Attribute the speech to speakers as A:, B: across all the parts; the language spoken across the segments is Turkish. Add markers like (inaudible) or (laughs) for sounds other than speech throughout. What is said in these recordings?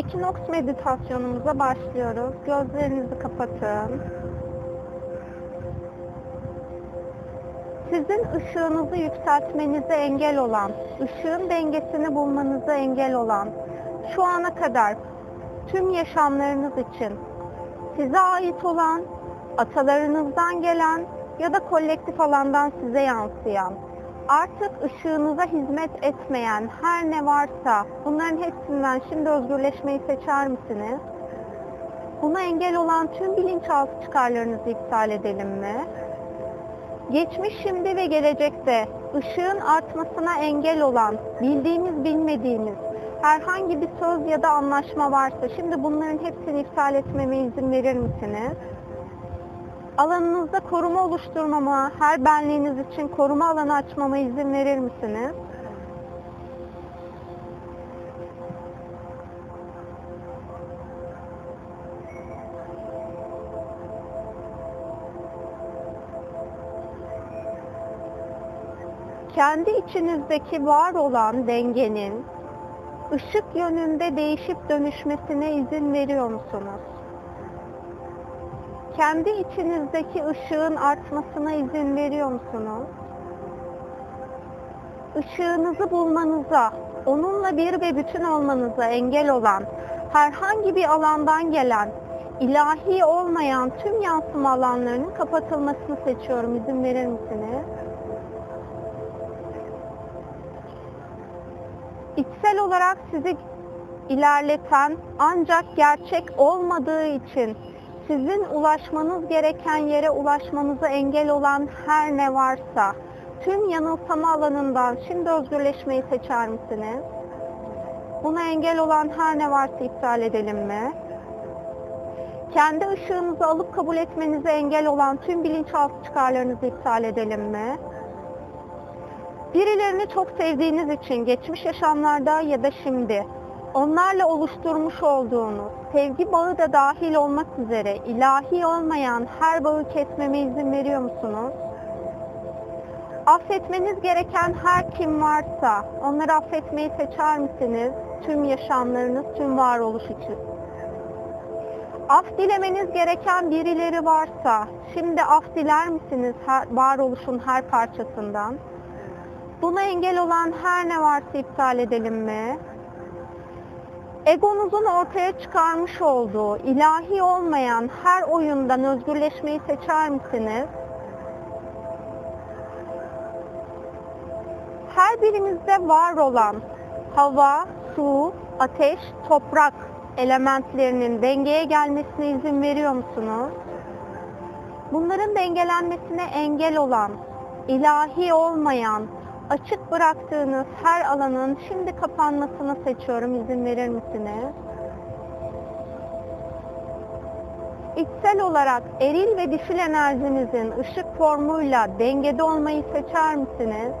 A: Ekinoks meditasyonumuza başlıyoruz. Gözlerinizi kapatın. Sizin ışığınızı yükseltmenize engel olan, ışığın dengesini bulmanıza engel olan, şu ana kadar tüm yaşamlarınız için size ait olan, atalarınızdan gelen ya da kolektif alandan size yansıyan, artık ışığınıza hizmet etmeyen her ne varsa bunların hepsinden şimdi özgürleşmeyi seçer misiniz? Buna engel olan tüm bilinçaltı çıkarlarınızı iptal edelim mi? Geçmiş, şimdi ve gelecekte ışığın artmasına engel olan, bildiğimiz bilmediğimiz herhangi bir söz ya da anlaşma varsa şimdi bunların hepsini iptal etmeme izin verir misiniz? Alanınızda koruma oluşturmama, her benliğiniz için koruma alanı açmama izin verir misiniz? Kendi içinizdeki var olan dengenin ışık yönünde değişip dönüşmesine izin veriyor musunuz? Kendi içinizdeki ışığın artmasına izin veriyor musunuz? Işığınızı bulmanıza, onunla bir ve bütün olmanıza engel olan, herhangi bir alandan gelen, ilahi olmayan tüm yansıma alanlarının kapatılmasını seçiyorum. İzin verir misiniz? içsel olarak sizi ilerleten ancak gerçek olmadığı için sizin ulaşmanız gereken yere ulaşmanıza engel olan her ne varsa tüm yanılsama alanından şimdi özgürleşmeyi seçer misiniz? Buna engel olan her ne varsa iptal edelim mi? Kendi ışığınızı alıp kabul etmenize engel olan tüm bilinçaltı çıkarlarınızı iptal edelim mi? Birilerini çok sevdiğiniz için geçmiş yaşamlarda ya da şimdi onlarla oluşturmuş olduğunuz sevgi bağı da dahil olmak üzere ilahi olmayan her bağı kesmeme izin veriyor musunuz? Affetmeniz gereken her kim varsa onları affetmeyi seçer misiniz? Tüm yaşamlarınız, tüm varoluş için. Af dilemeniz gereken birileri varsa şimdi af diler misiniz her, varoluşun her parçasından? Buna engel olan her ne varsa iptal edelim mi? Egonuzun ortaya çıkarmış olduğu ilahi olmayan her oyundan özgürleşmeyi seçer misiniz? Her birimizde var olan hava, su, ateş, toprak elementlerinin dengeye gelmesine izin veriyor musunuz? Bunların dengelenmesine engel olan, ilahi olmayan, açık bıraktığınız her alanın şimdi kapanmasını seçiyorum. İzin verir misiniz? İçsel olarak eril ve dişil enerjinizin ışık formuyla dengede olmayı seçer misiniz?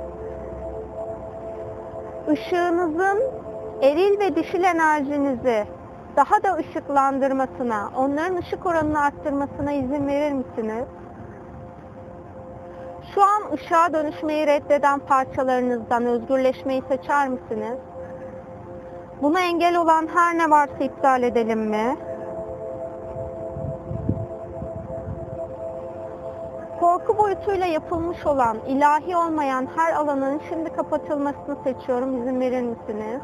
A: Işığınızın eril ve dişil enerjinizi daha da ışıklandırmasına, onların ışık oranını arttırmasına izin verir misiniz? Şu an ışığa dönüşmeyi reddeden parçalarınızdan özgürleşmeyi seçer misiniz? Buna engel olan her ne varsa iptal edelim mi? Korku boyutuyla yapılmış olan, ilahi olmayan her alanın şimdi kapatılmasını seçiyorum. İzin verir misiniz?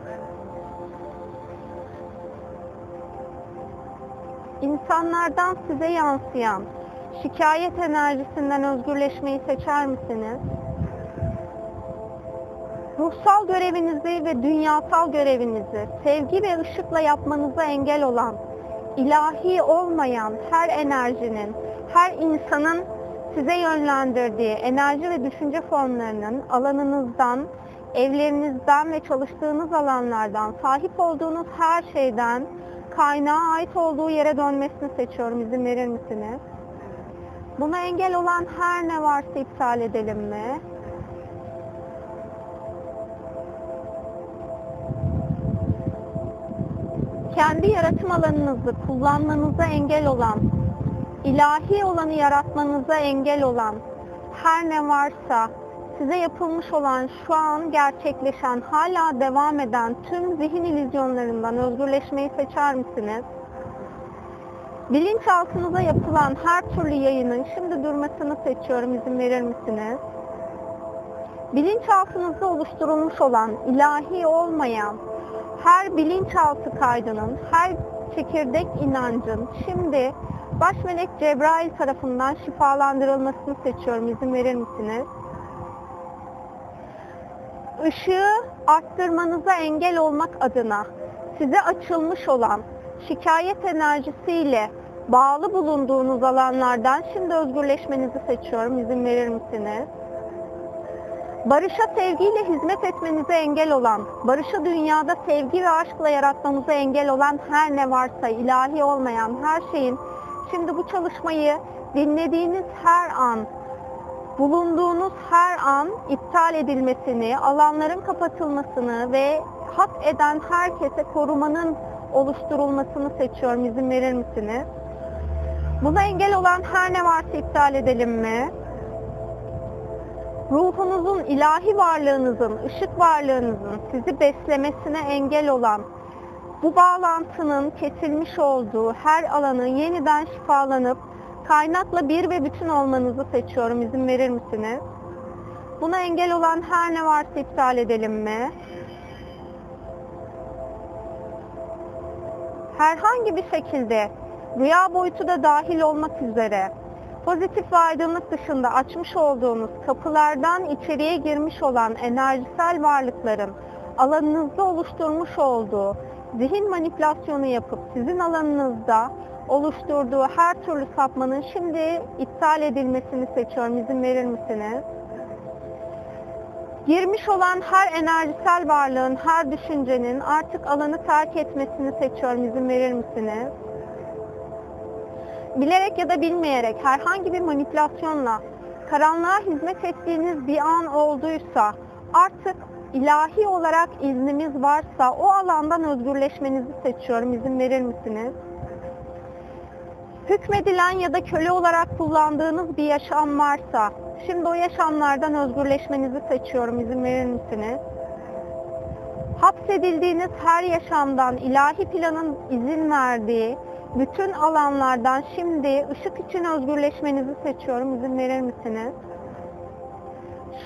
A: İnsanlardan size yansıyan, şikayet enerjisinden özgürleşmeyi seçer misiniz? Ruhsal görevinizi ve dünyasal görevinizi sevgi ve ışıkla yapmanıza engel olan, ilahi olmayan her enerjinin, her insanın size yönlendirdiği enerji ve düşünce formlarının alanınızdan, evlerinizden ve çalıştığınız alanlardan, sahip olduğunuz her şeyden kaynağa ait olduğu yere dönmesini seçiyorum. İzin verir misiniz? Buna engel olan her ne varsa iptal edelim mi? Kendi yaratım alanınızı kullanmanıza engel olan, ilahi olanı yaratmanıza engel olan her ne varsa size yapılmış olan, şu an gerçekleşen, hala devam eden tüm zihin illüzyonlarından özgürleşmeyi seçer misiniz? Bilinçaltınıza yapılan her türlü yayının şimdi durmasını seçiyorum. İzin verir misiniz? Bilinçaltınızda oluşturulmuş olan, ilahi olmayan her bilinçaltı kaydının, her çekirdek inancın şimdi Baş Melek Cebrail tarafından şifalandırılmasını seçiyorum. İzin verir misiniz? Işığı arttırmanıza engel olmak adına size açılmış olan şikayet enerjisiyle bağlı bulunduğunuz alanlardan şimdi özgürleşmenizi seçiyorum. İzin verir misiniz? Barışa sevgiyle hizmet etmenize engel olan, barışı dünyada sevgi ve aşkla yaratmanıza engel olan her ne varsa, ilahi olmayan her şeyin şimdi bu çalışmayı dinlediğiniz her an, bulunduğunuz her an iptal edilmesini, alanların kapatılmasını ve hak eden herkese korumanın oluşturulmasını seçiyorum. İzin verir misiniz? Buna engel olan her ne varsa iptal edelim mi? Ruhunuzun, ilahi varlığınızın, ışık varlığınızın sizi beslemesine engel olan bu bağlantının kesilmiş olduğu her alanı yeniden şifalanıp kaynakla bir ve bütün olmanızı seçiyorum. İzin verir misiniz? Buna engel olan her ne varsa iptal edelim mi? Herhangi bir şekilde rüya boyutu da dahil olmak üzere pozitif ve aydınlık dışında açmış olduğunuz kapılardan içeriye girmiş olan enerjisel varlıkların alanınızda oluşturmuş olduğu zihin manipülasyonu yapıp sizin alanınızda oluşturduğu her türlü sapmanın şimdi iptal edilmesini seçiyorum. İzin verir misiniz? Girmiş olan her enerjisel varlığın, her düşüncenin artık alanı terk etmesini seçiyorum. İzin verir misiniz? Bilerek ya da bilmeyerek herhangi bir manipülasyonla karanlığa hizmet ettiğiniz bir an olduysa artık ilahi olarak iznimiz varsa o alandan özgürleşmenizi seçiyorum. İzin verir misiniz? Hükmedilen ya da köle olarak kullandığınız bir yaşam varsa şimdi o yaşamlardan özgürleşmenizi seçiyorum. İzin verir misiniz? Hapsedildiğiniz her yaşamdan ilahi planın izin verdiği bütün alanlardan şimdi ışık için özgürleşmenizi seçiyorum. İzin verir misiniz?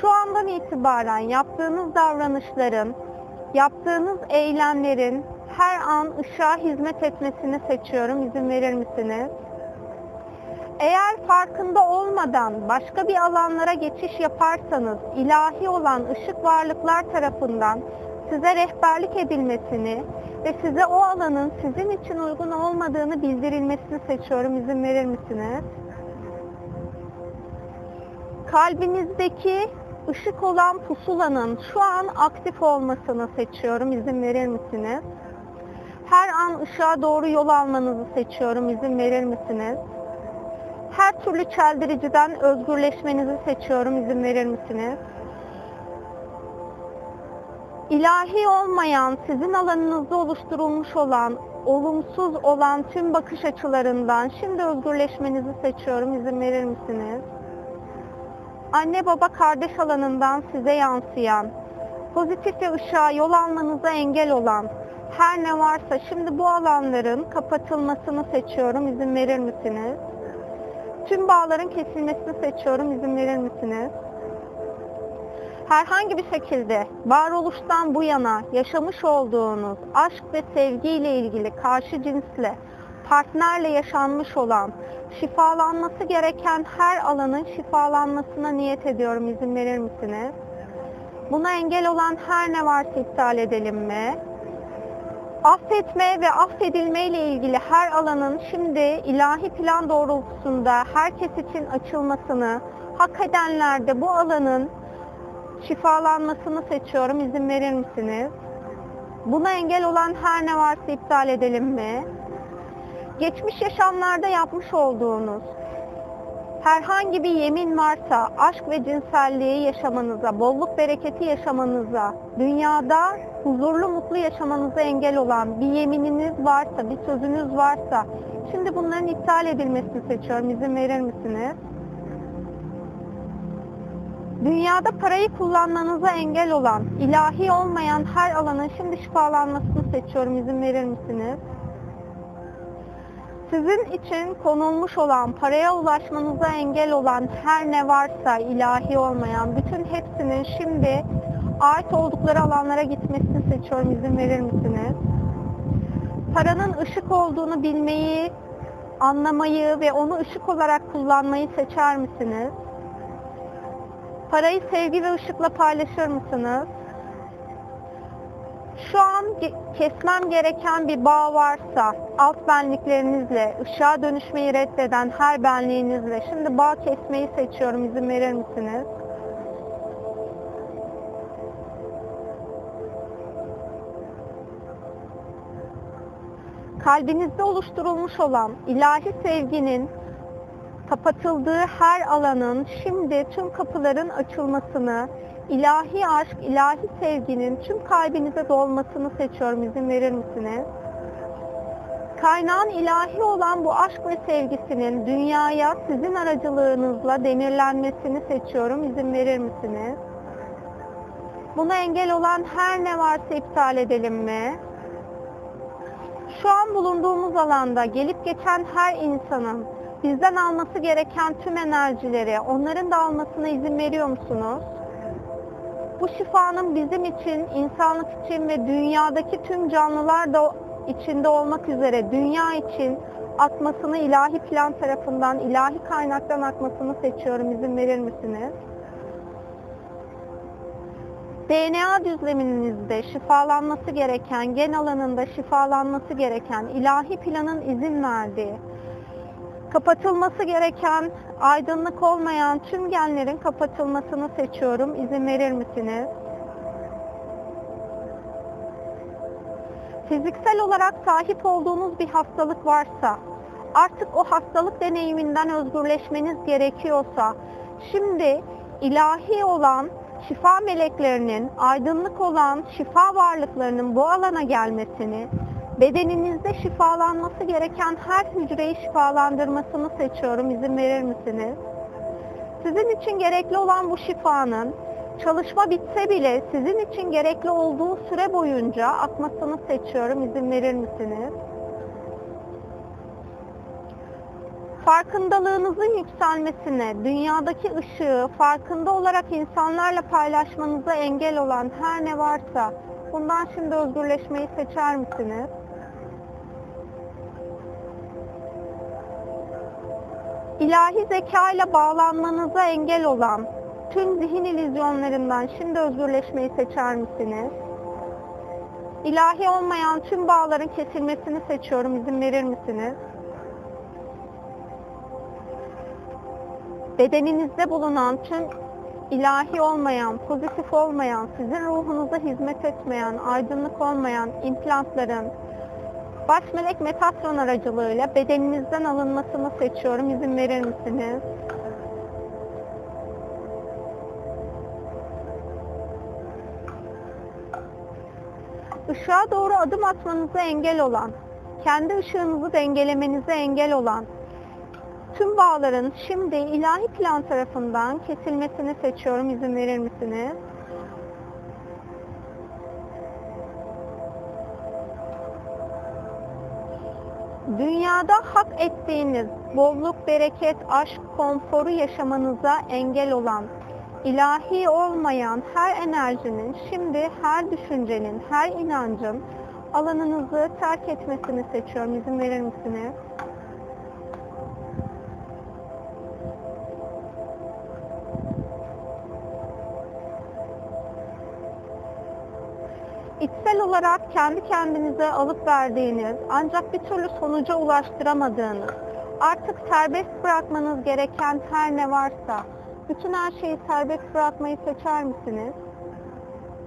A: Şu andan itibaren yaptığınız davranışların, yaptığınız eylemlerin her an ışığa hizmet etmesini seçiyorum. İzin verir misiniz? Eğer farkında olmadan başka bir alanlara geçiş yaparsanız ilahi olan ışık varlıklar tarafından size rehberlik edilmesini ve size o alanın sizin için uygun olmadığını bildirilmesini seçiyorum. İzin verir misiniz? Kalbinizdeki ışık olan pusulanın şu an aktif olmasını seçiyorum. İzin verir misiniz? Her an ışığa doğru yol almanızı seçiyorum. İzin verir misiniz? Her türlü çeldiriciden özgürleşmenizi seçiyorum. İzin verir misiniz? İlahi olmayan, sizin alanınızda oluşturulmuş olan, olumsuz olan tüm bakış açılarından şimdi özgürleşmenizi seçiyorum. İzin verir misiniz? Anne baba kardeş alanından size yansıyan, pozitif ve ışığa yol almanıza engel olan her ne varsa şimdi bu alanların kapatılmasını seçiyorum. İzin verir misiniz? Tüm bağların kesilmesini seçiyorum. İzin verir misiniz? Herhangi bir şekilde varoluştan bu yana yaşamış olduğunuz aşk ve sevgiyle ilgili karşı cinsle, partnerle yaşanmış olan, şifalanması gereken her alanın şifalanmasına niyet ediyorum. İzin verir misiniz? Buna engel olan her ne varsa iptal edelim mi? Affetme ve affedilme ile ilgili her alanın şimdi ilahi plan doğrultusunda herkes için açılmasını, hak edenler de bu alanın şifalanmasını seçiyorum. İzin verir misiniz? Buna engel olan her ne varsa iptal edelim mi? Geçmiş yaşamlarda yapmış olduğunuz herhangi bir yemin varsa aşk ve cinselliği yaşamanıza, bolluk bereketi yaşamanıza, dünyada huzurlu mutlu yaşamanıza engel olan bir yemininiz varsa, bir sözünüz varsa şimdi bunların iptal edilmesini seçiyorum. İzin verir misiniz? Dünyada parayı kullanmanıza engel olan, ilahi olmayan her alanın şimdi şifalanmasını seçiyorum. İzin verir misiniz? Sizin için konulmuş olan, paraya ulaşmanıza engel olan her ne varsa ilahi olmayan, bütün hepsinin şimdi ait oldukları alanlara gitmesini seçiyorum. İzin verir misiniz? Paranın ışık olduğunu bilmeyi, anlamayı ve onu ışık olarak kullanmayı seçer misiniz? Parayı sevgi ve ışıkla paylaşır mısınız? Şu an kesmem gereken bir bağ varsa alt benliklerinizle, ışığa dönüşmeyi reddeden her benliğinizle şimdi bağ kesmeyi seçiyorum. İzin verir misiniz? Kalbinizde oluşturulmuş olan ilahi sevginin kapatıldığı her alanın şimdi tüm kapıların açılmasını, ilahi aşk, ilahi sevginin tüm kalbinize dolmasını seçiyorum. İzin verir misiniz? Kaynağın ilahi olan bu aşk ve sevgisinin dünyaya sizin aracılığınızla demirlenmesini seçiyorum. İzin verir misiniz? Buna engel olan her ne varsa iptal edelim mi? Şu an bulunduğumuz alanda gelip geçen her insanın bizden alması gereken tüm enerjileri onların da almasına izin veriyor musunuz? Bu şifanın bizim için, insanlık için ve dünyadaki tüm canlılar da içinde olmak üzere dünya için akmasını ilahi plan tarafından, ilahi kaynaktan akmasını seçiyorum. İzin verir misiniz? DNA düzleminizde şifalanması gereken, gen alanında şifalanması gereken, ilahi planın izin verdiği, kapatılması gereken, aydınlık olmayan tüm genlerin kapatılmasını seçiyorum. İzin verir misiniz? Fiziksel olarak sahip olduğunuz bir hastalık varsa, artık o hastalık deneyiminden özgürleşmeniz gerekiyorsa, şimdi ilahi olan şifa meleklerinin, aydınlık olan şifa varlıklarının bu alana gelmesini, bedeninizde şifalanması gereken her hücreyi şifalandırmasını seçiyorum. İzin verir misiniz? Sizin için gerekli olan bu şifanın çalışma bitse bile sizin için gerekli olduğu süre boyunca akmasını seçiyorum. İzin verir misiniz? Farkındalığınızın yükselmesine, dünyadaki ışığı farkında olarak insanlarla paylaşmanıza engel olan her ne varsa bundan şimdi özgürleşmeyi seçer misiniz? İlahi zeka ile bağlanmanıza engel olan tüm zihin illüzyonlarından şimdi özgürleşmeyi seçer misiniz? İlahi olmayan tüm bağların kesilmesini seçiyorum. İzin verir misiniz? Bedeninizde bulunan tüm ilahi olmayan, pozitif olmayan, sizin ruhunuza hizmet etmeyen, aydınlık olmayan implantların baş melek Metatron aracılığıyla bedeninizden alınmasını seçiyorum. İzin verir misiniz? Işığa doğru adım atmanıza engel olan, kendi ışığınızı dengelemenize engel olan, tüm bağların şimdi ilahi plan tarafından kesilmesini seçiyorum. İzin verir misiniz? Dünyada hak ettiğiniz bolluk, bereket, aşk, konforu yaşamanıza engel olan, ilahi olmayan her enerjinin, şimdi her düşüncenin, her inancın alanınızı terk etmesini seçiyorum. İzin verir misiniz? İçsel olarak kendi kendinize alıp verdiğiniz ancak bir türlü sonuca ulaştıramadığınız, artık serbest bırakmanız gereken her ne varsa, bütün her şeyi serbest bırakmayı seçer misiniz?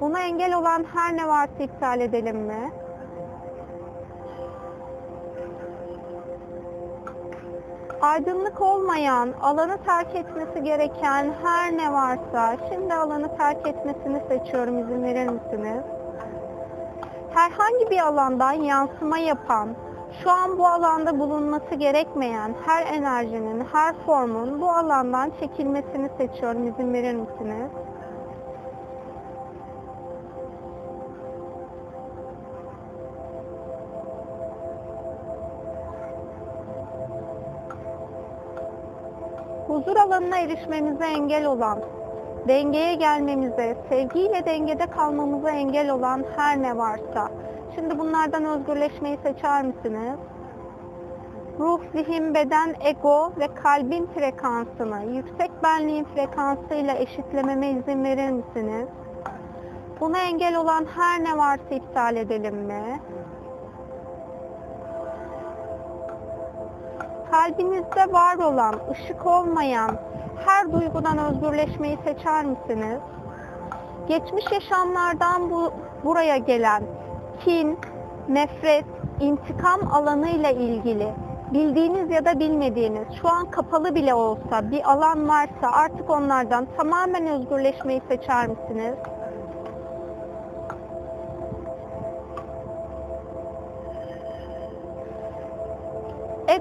A: Buna engel olan her ne varsa iptal edelim mi? Aydınlık olmayan, alanı terk etmesi gereken her ne varsa, şimdi alanı terk etmesini seçiyorum. İzin verir misiniz? Herhangi bir alandan yansıma yapan, Şu an bu alanda bulunması gerekmeyen her enerjinin, her formun bu alandan çekilmesini seçiyorum. İzin verir misiniz? huzur alanına erişmemize engel olan, dengeye gelmemize, sevgiyle dengede kalmamıza engel olan her ne varsa, şimdi bunlardan özgürleşmeyi seçer misiniz? Ruh, zihin, beden, ego ve kalbin frekansını yüksek benliğin frekansıyla eşitlememe izin verir misiniz? Buna engel olan her ne varsa iptal edelim mi? Kalbinizde var olan, ışık olmayan her duygudan özgürleşmeyi seçer misiniz? Geçmiş yaşamlardan bu, buraya gelen kin, nefret, intikam alanıyla ilgili bildiğiniz ya da bilmediğiniz, şu an kapalı bile olsa bir alan varsa artık onlardan tamamen özgürleşmeyi seçer misiniz?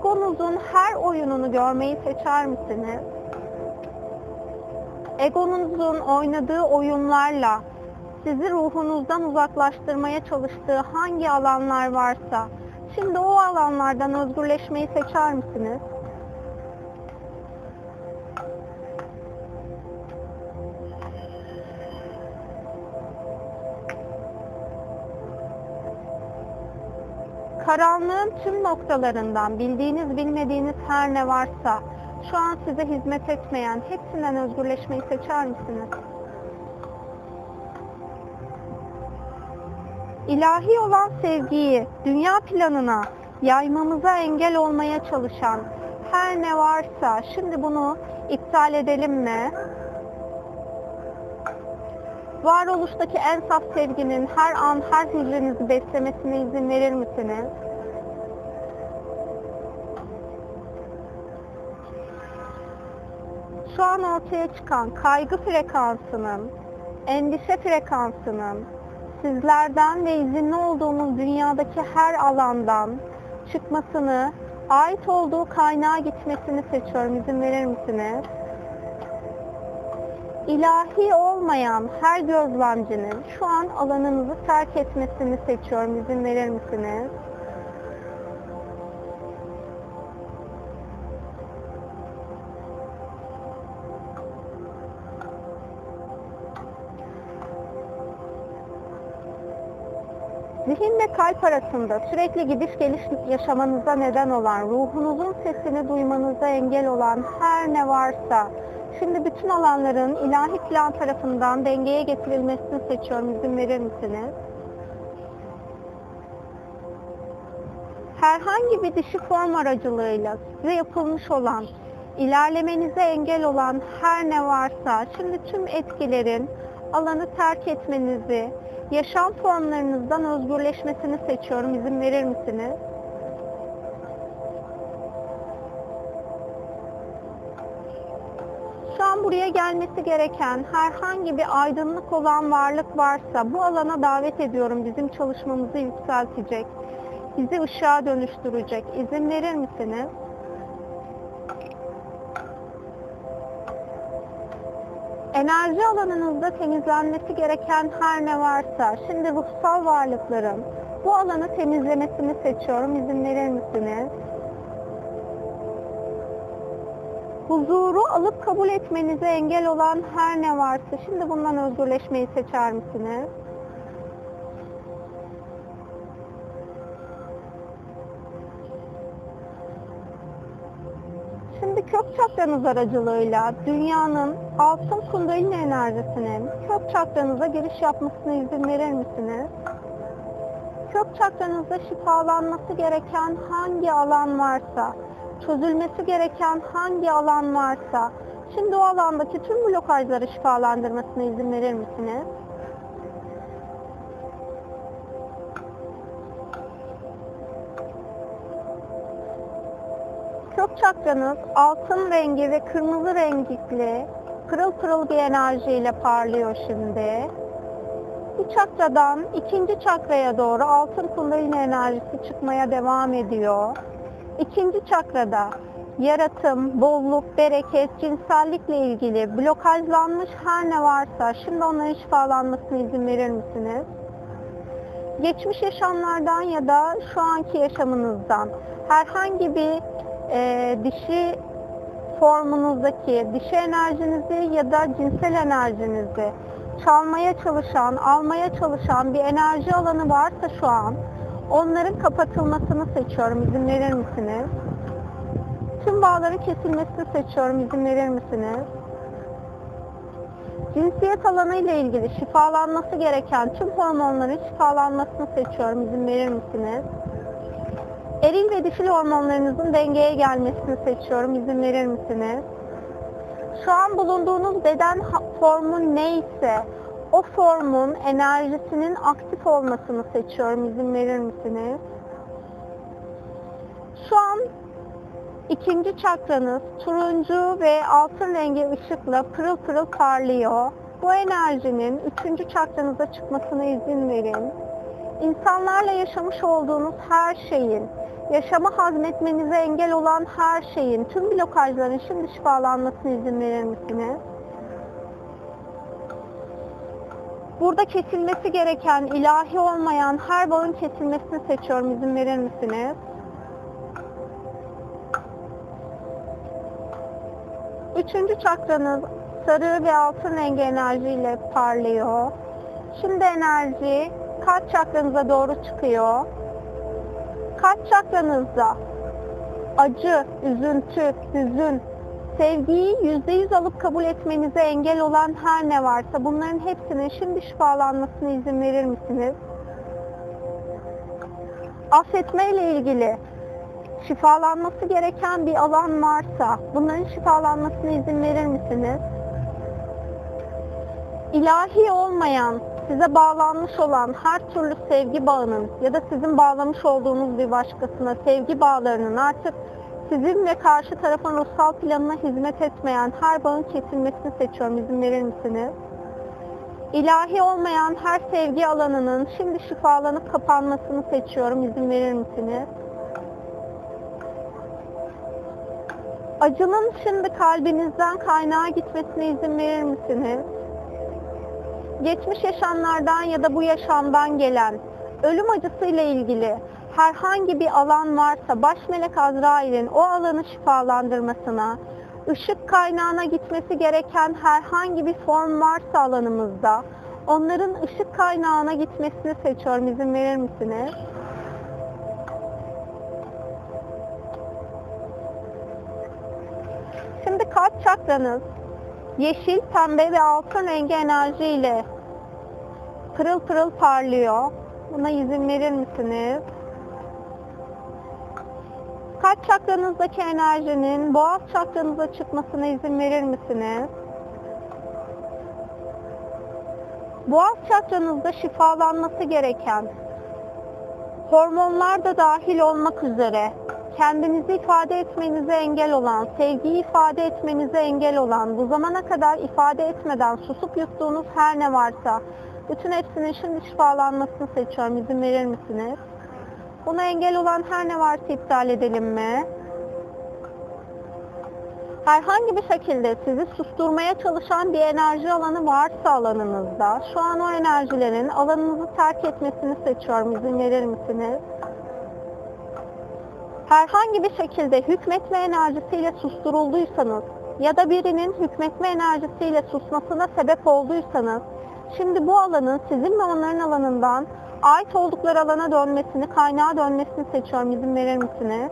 A: Egonuzun her oyununu görmeyi seçer misiniz? Egonuzun oynadığı oyunlarla sizi ruhunuzdan uzaklaştırmaya çalıştığı hangi alanlar varsa şimdi o alanlardan özgürleşmeyi seçer misiniz? Karanlığın tüm noktalarından bildiğiniz bilmediğiniz her ne varsa şu an size hizmet etmeyen hepsinden özgürleşmeyi seçer misiniz? İlahi olan sevgiyi dünya planına yaymamıza engel olmaya çalışan her ne varsa şimdi bunu iptal edelim mi? Varoluştaki en saf sevginin her an her hücrenizi beslemesine izin verir misiniz? Şu an ortaya çıkan kaygı frekansının, endişe frekansının sizlerden ve izinli olduğumuz dünyadaki her alandan çıkmasını, ait olduğu kaynağa gitmesini seçiyorum. İzin verir misiniz? İlahi olmayan her gözlemcinin şu an alanınızı terk etmesini seçiyorum. İzin verir misiniz? Zihin ve kalp arasında sürekli gidiş geliş yaşamanıza neden olan, ruhunuzun sesini duymanıza engel olan her ne varsa Şimdi bütün alanların ilahi plan tarafından dengeye getirilmesini seçiyorum. İzin verir misiniz? Herhangi bir dişi form aracılığıyla size yapılmış olan, ilerlemenize engel olan her ne varsa şimdi tüm etkilerin alanı terk etmenizi, yaşam formlarınızdan özgürleşmesini seçiyorum. İzin verir misiniz? buraya gelmesi gereken herhangi bir aydınlık olan varlık varsa bu alana davet ediyorum bizim çalışmamızı yükseltecek, bizi ışığa dönüştürecek. İzin verir misiniz? Enerji alanınızda temizlenmesi gereken her ne varsa, şimdi ruhsal varlıkların bu alanı temizlemesini seçiyorum. İzin verir misiniz? huzuru alıp kabul etmenize engel olan her ne varsa şimdi bundan özgürleşmeyi seçer misiniz? Şimdi kök çakranız aracılığıyla dünyanın altın kundalini enerjisinin kök çakranıza giriş yapmasına izin verir misiniz? Kök çakranızda şifalanması gereken hangi alan varsa çözülmesi gereken hangi alan varsa şimdi o alandaki tüm blokajları şifalandırmasına izin verir misiniz? Kök çakranız altın rengi ve kırmızı renkli pırıl pırıl bir enerjiyle parlıyor şimdi. birinci çakradan ikinci çakraya doğru altın kundalini enerjisi çıkmaya devam ediyor. İkinci çakrada yaratım, bolluk, bereket, cinsellikle ilgili blokajlanmış her ne varsa şimdi onların şifalanmasına izin verir misiniz? Geçmiş yaşamlardan ya da şu anki yaşamınızdan herhangi bir e, dişi formunuzdaki dişi enerjinizi ya da cinsel enerjinizi çalmaya çalışan, almaya çalışan bir enerji alanı varsa şu an onların kapatılmasını seçiyorum. İzin verir misiniz? Tüm bağların kesilmesini seçiyorum. İzin verir misiniz? Cinsiyet alanı ile ilgili şifalanması gereken tüm hormonların şifalanmasını seçiyorum. İzin verir misiniz? Eril ve dişil hormonlarınızın dengeye gelmesini seçiyorum. İzin verir misiniz? Şu an bulunduğunuz beden formu neyse o formun enerjisinin aktif olmasını seçiyorum. İzin verir misiniz? Şu an ikinci çakranız turuncu ve altın rengi ışıkla pırıl pırıl parlıyor. Bu enerjinin üçüncü çakranıza çıkmasına izin verin. İnsanlarla yaşamış olduğunuz her şeyin, yaşamı hazmetmenize engel olan her şeyin, tüm blokajların şimdi şifalanmasına izin verir misiniz? Burada kesilmesi gereken, ilahi olmayan her bağın kesilmesini seçiyorum. İzin verir misiniz? Üçüncü çakranız sarı ve altın rengi enerjiyle parlıyor. Şimdi enerji kalp çakranıza doğru çıkıyor. Kalp çakranızda acı, üzüntü, hüzün, sevgiyi yüzde yüz alıp kabul etmenize engel olan her ne varsa bunların hepsinin şimdi şifalanmasına izin verir misiniz? Affetme ile ilgili şifalanması gereken bir alan varsa bunların şifalanmasına izin verir misiniz? İlahi olmayan, size bağlanmış olan her türlü sevgi bağının ya da sizin bağlamış olduğunuz bir başkasına sevgi bağlarının artık sizin ve karşı tarafın ruhsal planına hizmet etmeyen her bağın kesilmesini seçiyorum. İzin verir misiniz? İlahi olmayan her sevgi alanının şimdi şifalanıp kapanmasını seçiyorum. İzin verir misiniz? Acının şimdi kalbinizden kaynağa gitmesine izin verir misiniz? Geçmiş yaşamlardan ya da bu yaşamdan gelen ölüm acısıyla ilgili herhangi bir alan varsa baş melek Azrail'in o alanı şifalandırmasına, ışık kaynağına gitmesi gereken herhangi bir form varsa alanımızda onların ışık kaynağına gitmesini seçiyorum. İzin verir misiniz? Şimdi kalp çakranız yeşil, pembe ve altın rengi enerjiyle pırıl pırıl parlıyor. Buna izin verir misiniz? Kalp çakranızdaki enerjinin boğaz çakranıza çıkmasına izin verir misiniz? Boğaz çakranızda şifalanması gereken hormonlar da dahil olmak üzere kendinizi ifade etmenize engel olan, sevgiyi ifade etmenize engel olan, bu zamana kadar ifade etmeden susup yuttuğunuz her ne varsa bütün hepsinin şimdi şifalanmasını seçiyorum. İzin verir misiniz? Buna engel olan her ne varsa iptal edelim mi? Herhangi bir şekilde sizi susturmaya çalışan bir enerji alanı varsa alanınızda, şu an o enerjilerin alanınızı terk etmesini seçiyorum. İzin verir misiniz? Herhangi bir şekilde hükmetme enerjisiyle susturulduysanız ya da birinin hükmetme enerjisiyle susmasına sebep olduysanız, şimdi bu alanın sizin ve onların alanından ait oldukları alana dönmesini, kaynağa dönmesini seçiyorum. İzin verir misiniz?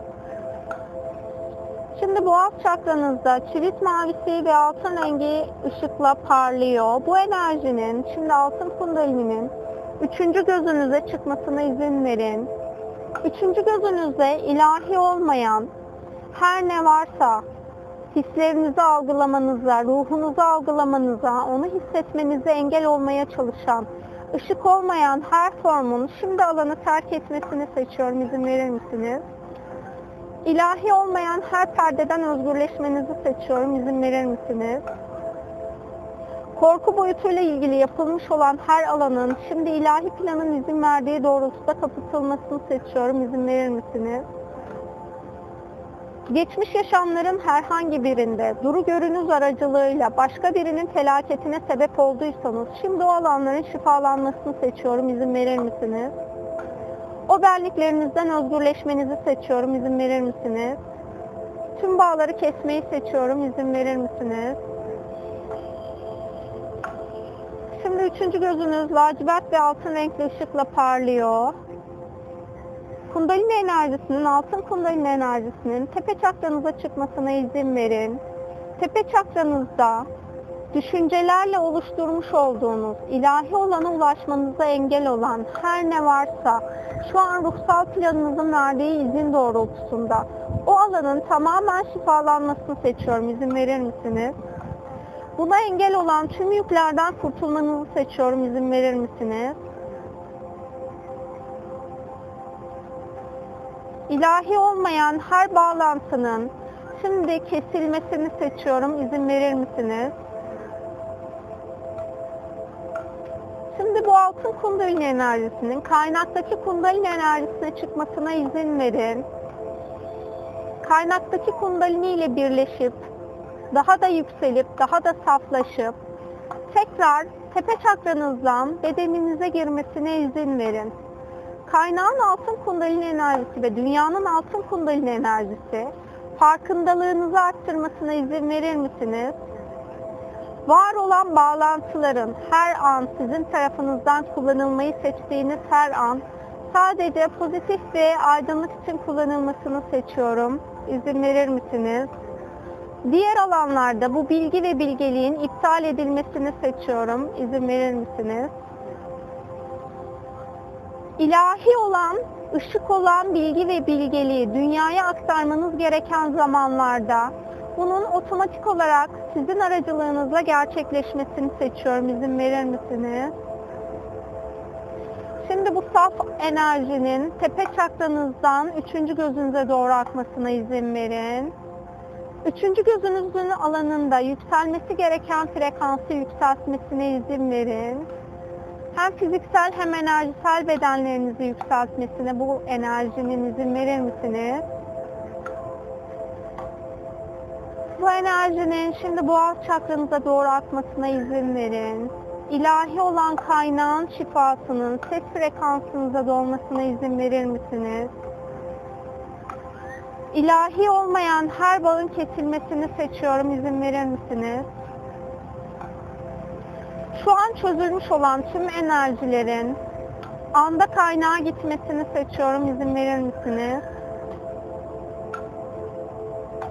A: Şimdi boğaz çakranızda çivit mavisi ve altın rengi ışıkla parlıyor. Bu enerjinin şimdi altın kundalininin üçüncü gözünüze çıkmasına izin verin. Üçüncü gözünüzde ilahi olmayan her ne varsa hislerinizi algılamanıza, ruhunuzu algılamanıza, onu hissetmenize engel olmaya çalışan, ışık olmayan her formun şimdi alanı terk etmesini seçiyorum. İzin verir misiniz? İlahi olmayan her perdeden özgürleşmenizi seçiyorum. İzin verir misiniz? Korku boyutuyla ilgili yapılmış olan her alanın şimdi ilahi planın izin verdiği doğrultuda kapatılmasını seçiyorum. İzin verir misiniz? Geçmiş yaşamların herhangi birinde duru görünüz aracılığıyla başka birinin felaketine sebep olduysanız şimdi o alanların şifalanmasını seçiyorum. İzin verir misiniz? O benliklerinizden özgürleşmenizi seçiyorum. İzin verir misiniz? Tüm bağları kesmeyi seçiyorum. İzin verir misiniz? Şimdi üçüncü gözünüz lacivert ve altın renkli ışıkla parlıyor. Kundalini enerjisinin, altın kundalini enerjisinin tepe çakranıza çıkmasına izin verin. Tepe çakranızda düşüncelerle oluşturmuş olduğunuz ilahi olana ulaşmanıza engel olan her ne varsa şu an ruhsal planınızın verdiği izin doğrultusunda o alanın tamamen şifalanmasını seçiyorum. İzin verir misiniz? Buna engel olan tüm yüklerden kurtulmanızı seçiyorum. İzin verir misiniz? İlahi olmayan her bağlantının şimdi kesilmesini seçiyorum. İzin verir misiniz? Şimdi bu altın kundalini enerjisinin kaynaktaki kundalini enerjisine çıkmasına izin verin. Kaynaktaki kundalini ile birleşip daha da yükselip daha da saflaşıp tekrar tepe çakranızdan bedeninize girmesine izin verin. Kaynağın altın kundalini enerjisi ve dünyanın altın kundalini enerjisi farkındalığınızı arttırmasına izin verir misiniz? Var olan bağlantıların her an sizin tarafınızdan kullanılmayı seçtiğiniz her an sadece pozitif ve aydınlık için kullanılmasını seçiyorum. İzin verir misiniz? Diğer alanlarda bu bilgi ve bilgeliğin iptal edilmesini seçiyorum. İzin verir misiniz? İlahi olan, ışık olan bilgi ve bilgeliği dünyaya aktarmanız gereken zamanlarda bunun otomatik olarak sizin aracılığınızla gerçekleşmesini seçiyorum. İzin verir misiniz? Şimdi bu saf enerjinin tepe çakranızdan üçüncü gözünüze doğru akmasına izin verin. Üçüncü gözünüzün alanında yükselmesi gereken frekansı yükseltmesine izin verin. Hem fiziksel hem enerjisel bedenlerinizi yükseltmesine bu enerjinin izin verir misiniz? Bu enerjinin şimdi boğaz çakranıza doğru akmasına izin verin. İlahi olan kaynağın şifasının ses frekansınıza dolmasına izin verir misiniz? İlahi olmayan her bağın kesilmesini seçiyorum. İzin verir misiniz? Şu an çözülmüş olan tüm enerjilerin anda kaynağa gitmesini seçiyorum. İzin verir misiniz?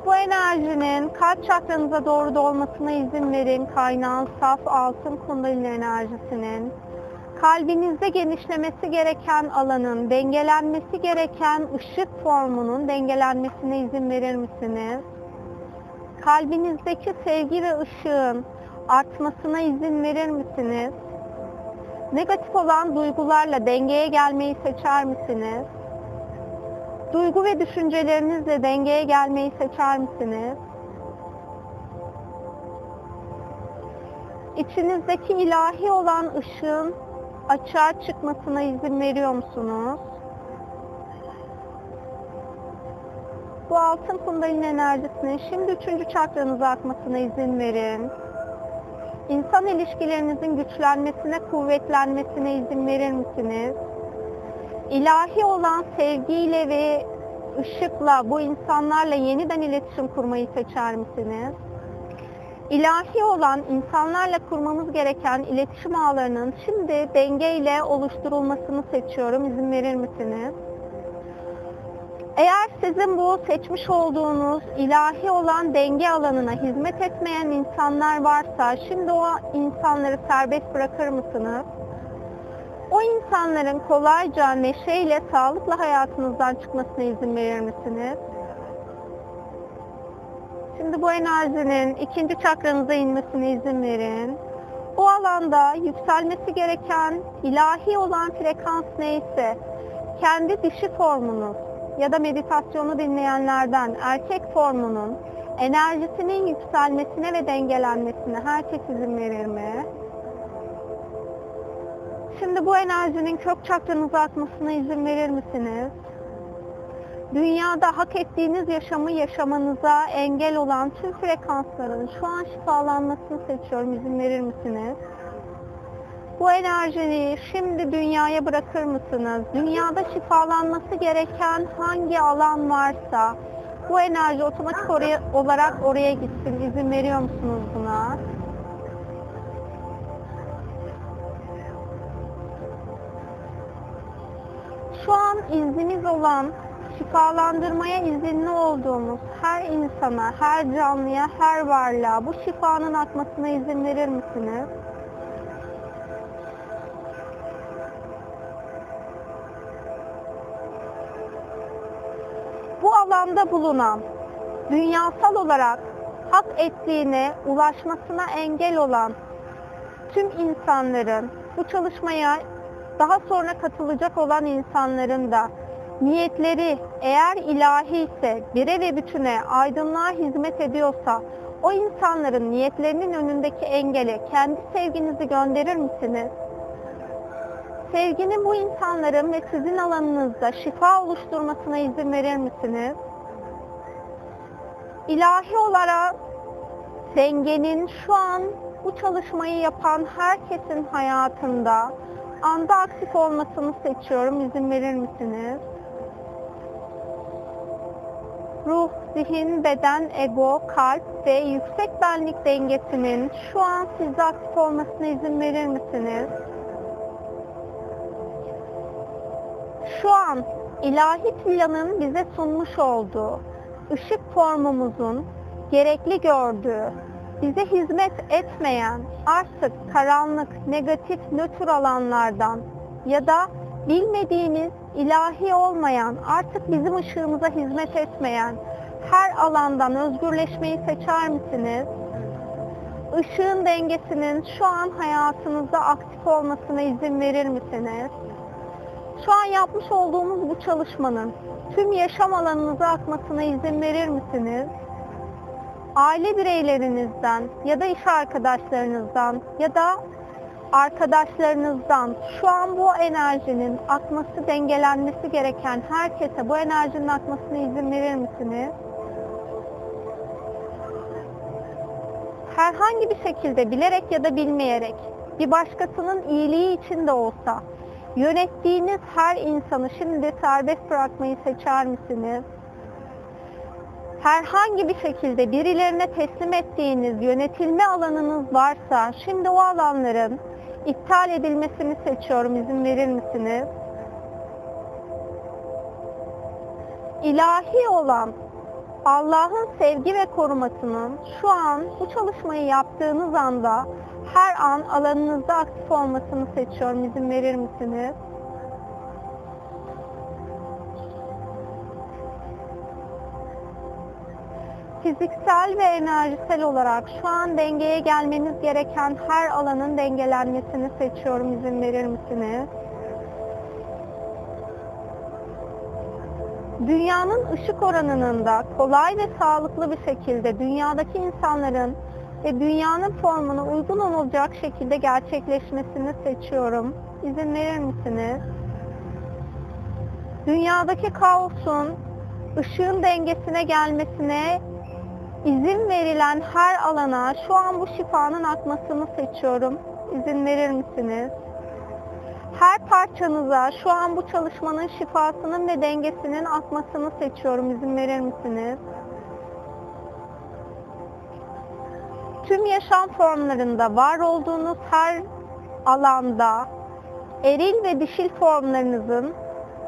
A: Bu enerjinin kalp çakranıza doğru dolmasına izin verin. Kaynağın saf altın kundalini enerjisinin kalbinizde genişlemesi gereken alanın, dengelenmesi gereken ışık formunun dengelenmesine izin verir misiniz? Kalbinizdeki sevgi ve ışığın artmasına izin verir misiniz? Negatif olan duygularla dengeye gelmeyi seçer misiniz? Duygu ve düşüncelerinizle dengeye gelmeyi seçer misiniz? İçinizdeki ilahi olan ışığın açığa çıkmasına izin veriyor musunuz? Bu altın kundalini enerjisinin şimdi üçüncü çakranıza akmasına izin verin. İnsan ilişkilerinizin güçlenmesine, kuvvetlenmesine izin verir misiniz? İlahi olan sevgiyle ve ışıkla bu insanlarla yeniden iletişim kurmayı seçer misiniz? İlahi olan insanlarla kurmamız gereken iletişim ağlarının şimdi dengeyle oluşturulmasını seçiyorum. İzin verir misiniz? Eğer sizin bu seçmiş olduğunuz ilahi olan denge alanına hizmet etmeyen insanlar varsa şimdi o insanları serbest bırakır mısınız? O insanların kolayca neşeyle, sağlıkla hayatınızdan çıkmasına izin verir misiniz? Şimdi bu enerjinin ikinci çakranıza inmesine izin verin. O alanda yükselmesi gereken ilahi olan frekans neyse kendi dişi formunuz ya da meditasyonu dinleyenlerden erkek formunun enerjisinin yükselmesine ve dengelenmesine herkes izin verir mi? Şimdi bu enerjinin kök çakranıza akmasına izin verir misiniz? Dünyada hak ettiğiniz yaşamı yaşamanıza engel olan tüm frekansların şu an şifalanmasını seçiyorum. İzin verir misiniz? Bu enerjiyi şimdi dünyaya bırakır mısınız? Dünyada şifalanması gereken hangi alan varsa bu enerji otomatik oraya, olarak oraya gitsin. İzin veriyor musunuz buna? Şu an iznimiz olan şifalandırmaya izinli olduğumuz her insana, her canlıya, her varlığa bu şifanın akmasına izin verir misiniz? Bu alanda bulunan, dünyasal olarak hak ettiğine ulaşmasına engel olan tüm insanların bu çalışmaya daha sonra katılacak olan insanların da niyetleri eğer ilahi ise bire ve bütüne aydınlığa hizmet ediyorsa o insanların niyetlerinin önündeki engele kendi sevginizi gönderir misiniz? Sevginin bu insanların ve sizin alanınızda şifa oluşturmasına izin verir misiniz? İlahi olarak dengenin şu an bu çalışmayı yapan herkesin hayatında anda aktif olmasını seçiyorum. İzin verir misiniz? Ruh, zihin, beden, ego, kalp ve yüksek benlik dengesinin şu an sizde aktif olmasına izin verir misiniz? Şu an ilahi planın bize sunmuş olduğu ışık formumuzun gerekli gördüğü, bize hizmet etmeyen artık karanlık, negatif, nötr alanlardan ya da bilmediğimiz, ilahi olmayan, artık bizim ışığımıza hizmet etmeyen her alandan özgürleşmeyi seçer misiniz? Işığın dengesinin şu an hayatınızda aktif olmasına izin verir misiniz? Şu an yapmış olduğumuz bu çalışmanın tüm yaşam alanınıza akmasına izin verir misiniz? Aile bireylerinizden ya da iş arkadaşlarınızdan ya da arkadaşlarınızdan şu an bu enerjinin akması, dengelenmesi gereken herkese bu enerjinin akmasına izin verir misiniz? Herhangi bir şekilde bilerek ya da bilmeyerek bir başkasının iyiliği için de olsa yönettiğiniz her insanı şimdi serbest bırakmayı seçer misiniz? herhangi bir şekilde birilerine teslim ettiğiniz yönetilme alanınız varsa şimdi o alanların iptal edilmesini seçiyorum. İzin verir misiniz? İlahi olan Allah'ın sevgi ve korumasının şu an bu çalışmayı yaptığınız anda her an alanınızda aktif olmasını seçiyorum. İzin verir misiniz? fiziksel ve enerjisel olarak şu an dengeye gelmeniz gereken her alanın dengelenmesini seçiyorum. İzin verir misiniz? Dünyanın ışık oranının da kolay ve sağlıklı bir şekilde dünyadaki insanların ve dünyanın formuna uygun olacak şekilde gerçekleşmesini seçiyorum. İzin verir misiniz? Dünyadaki kaosun ışığın dengesine gelmesine izin verilen her alana şu an bu şifanın akmasını seçiyorum. İzin verir misiniz? Her parçanıza şu an bu çalışmanın şifasının ve dengesinin akmasını seçiyorum. İzin verir misiniz? Tüm yaşam formlarında var olduğunuz her alanda eril ve dişil formlarınızın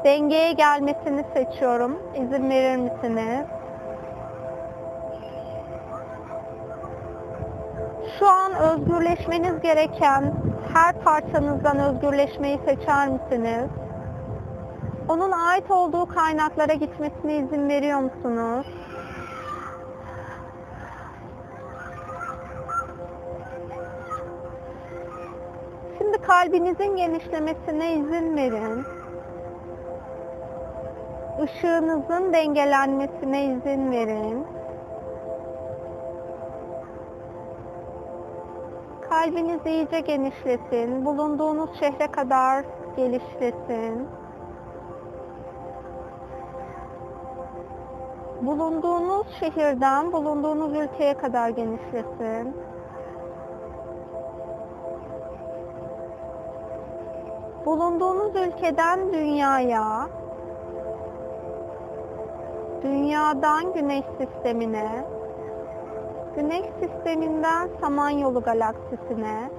A: dengeye gelmesini seçiyorum. İzin verir misiniz? Şu an özgürleşmeniz gereken her parçanızdan özgürleşmeyi seçer misiniz? Onun ait olduğu kaynaklara gitmesine izin veriyor musunuz? Şimdi kalbinizin genişlemesine izin verin. Işığınızın dengelenmesine izin verin. Kalbiniz iyice genişlesin. Bulunduğunuz şehre kadar gelişlesin. Bulunduğunuz şehirden bulunduğunuz ülkeye kadar genişlesin. Bulunduğunuz ülkeden dünyaya, dünyadan güneş sistemine, güneş sisteminden Samanyolu galaksisine,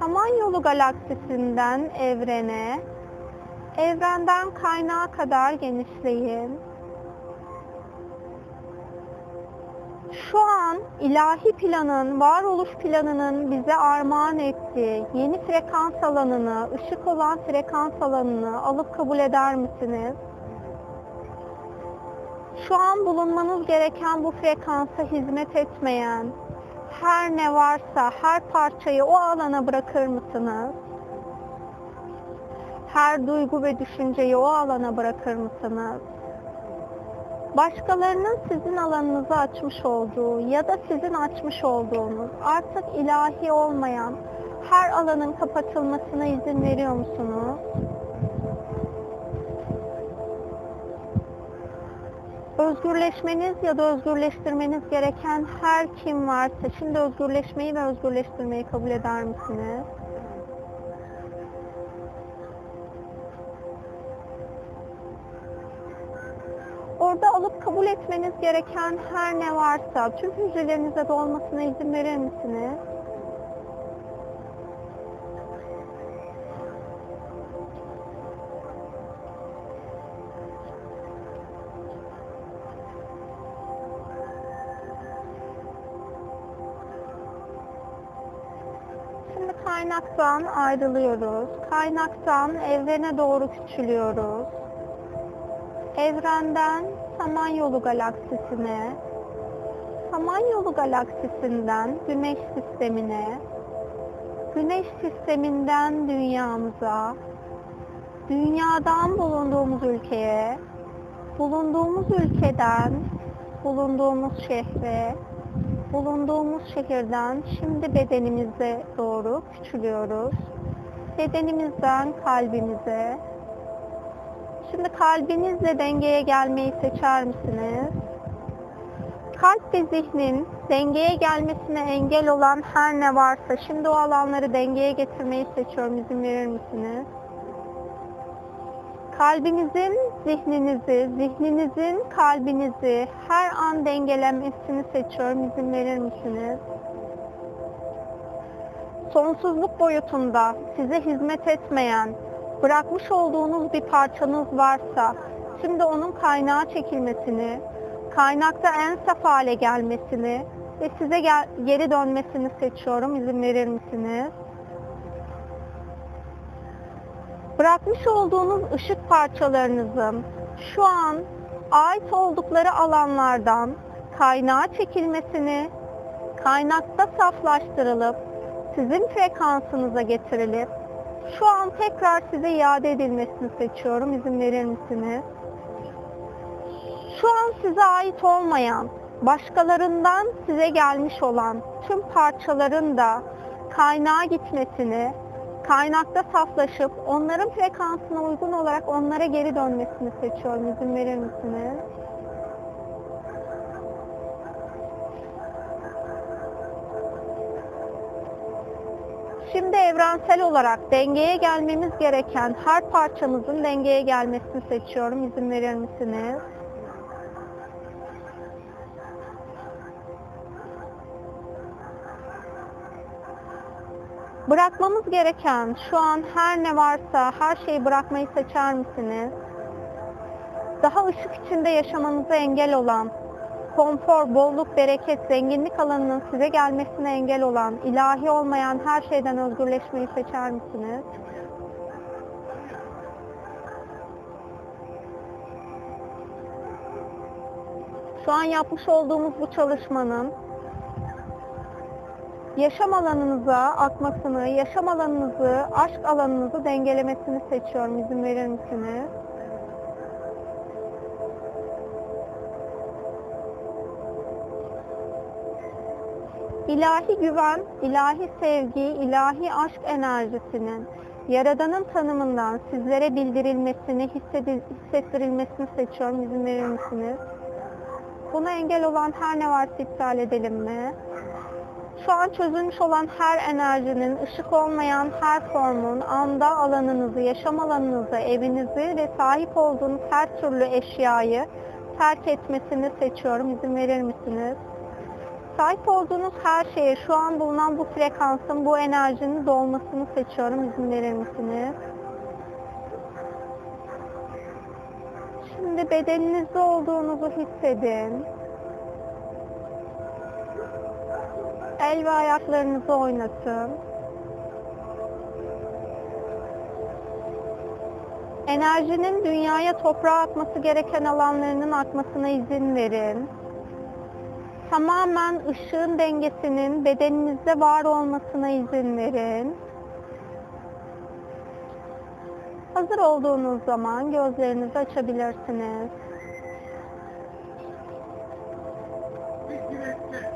A: Samanyolu galaksisinden evrene, evrenden kaynağa kadar genişleyin. Şu an ilahi planın, varoluş planının bize armağan ettiği yeni frekans alanını, ışık olan frekans alanını alıp kabul eder misiniz? Şu an bulunmanız gereken bu frekansa hizmet etmeyen her ne varsa her parçayı o alana bırakır mısınız? Her duygu ve düşünceyi o alana bırakır mısınız? Başkalarının sizin alanınızı açmış olduğu ya da sizin açmış olduğunuz artık ilahi olmayan her alanın kapatılmasına izin veriyor musunuz? Özgürleşmeniz ya da özgürleştirmeniz gereken her kim varsa şimdi özgürleşmeyi ve özgürleştirmeyi kabul eder misiniz? Orada alıp kabul etmeniz gereken her ne varsa tüm hücrelerinize dolmasına izin verir misiniz? Kaynaktan ayrılıyoruz. Kaynaktan evrene doğru küçülüyoruz. Evrenden Samanyolu galaksisine, Samanyolu galaksisinden Güneş sistemine, Güneş sisteminden dünyamıza, dünyadan bulunduğumuz ülkeye, bulunduğumuz ülkeden bulunduğumuz şehre, bulunduğumuz şehirden şimdi bedenimize doğru küçülüyoruz. Bedenimizden kalbimize, Şimdi kalbinizle dengeye gelmeyi seçer misiniz? Kalp ve zihnin dengeye gelmesine engel olan her ne varsa şimdi o alanları dengeye getirmeyi seçiyorum. İzin verir misiniz? Kalbinizin zihninizi, zihninizin kalbinizi her an dengelemesini seçiyorum. İzin verir misiniz? Sonsuzluk boyutunda size hizmet etmeyen, bırakmış olduğunuz bir parçanız varsa şimdi onun kaynağa çekilmesini, kaynakta en saf hale gelmesini ve size gel, geri dönmesini seçiyorum. İzin verir misiniz? Bırakmış olduğunuz ışık parçalarınızın şu an ait oldukları alanlardan kaynağa çekilmesini, kaynakta saflaştırılıp sizin frekansınıza getirilip şu an tekrar size iade edilmesini seçiyorum. İzin verir misiniz? Şu an size ait olmayan, başkalarından size gelmiş olan tüm parçaların da kaynağa gitmesini, kaynakta saflaşıp onların frekansına uygun olarak onlara geri dönmesini seçiyorum. İzin verir misiniz? Şimdi evrensel olarak dengeye gelmemiz gereken her parçamızın dengeye gelmesini seçiyorum. İzin verir misiniz? Bırakmamız gereken şu an her ne varsa her şeyi bırakmayı seçer misiniz? Daha ışık içinde yaşamanıza engel olan, konfor, bolluk, bereket, zenginlik alanının size gelmesine engel olan, ilahi olmayan her şeyden özgürleşmeyi seçer misiniz? Şu an yapmış olduğumuz bu çalışmanın yaşam alanınıza akmasını, yaşam alanınızı, aşk alanınızı dengelemesini seçiyorum. İzin verir misiniz? İlahi güven, ilahi sevgi, ilahi aşk enerjisinin Yaradan'ın tanımından sizlere bildirilmesini, hissettirilmesini seçiyorum. İzin verir misiniz? Buna engel olan her ne varsa iptal edelim mi? Şu an çözülmüş olan her enerjinin, ışık olmayan her formun anda alanınızı, yaşam alanınızı, evinizi ve sahip olduğunuz her türlü eşyayı terk etmesini seçiyorum. İzin verir misiniz? Sahip olduğunuz her şeye şu an bulunan bu frekansın, bu enerjinin dolmasını seçiyorum. İzin verir misiniz? Şimdi bedeninizde olduğunuzu hissedin. El ve ayaklarınızı oynatın. Enerjinin dünyaya toprağa akması gereken alanlarının akmasına izin verin. Tamamen ışığın dengesinin bedeninizde var olmasına izin verin. Hazır olduğunuz zaman gözlerinizi açabilirsiniz. (laughs)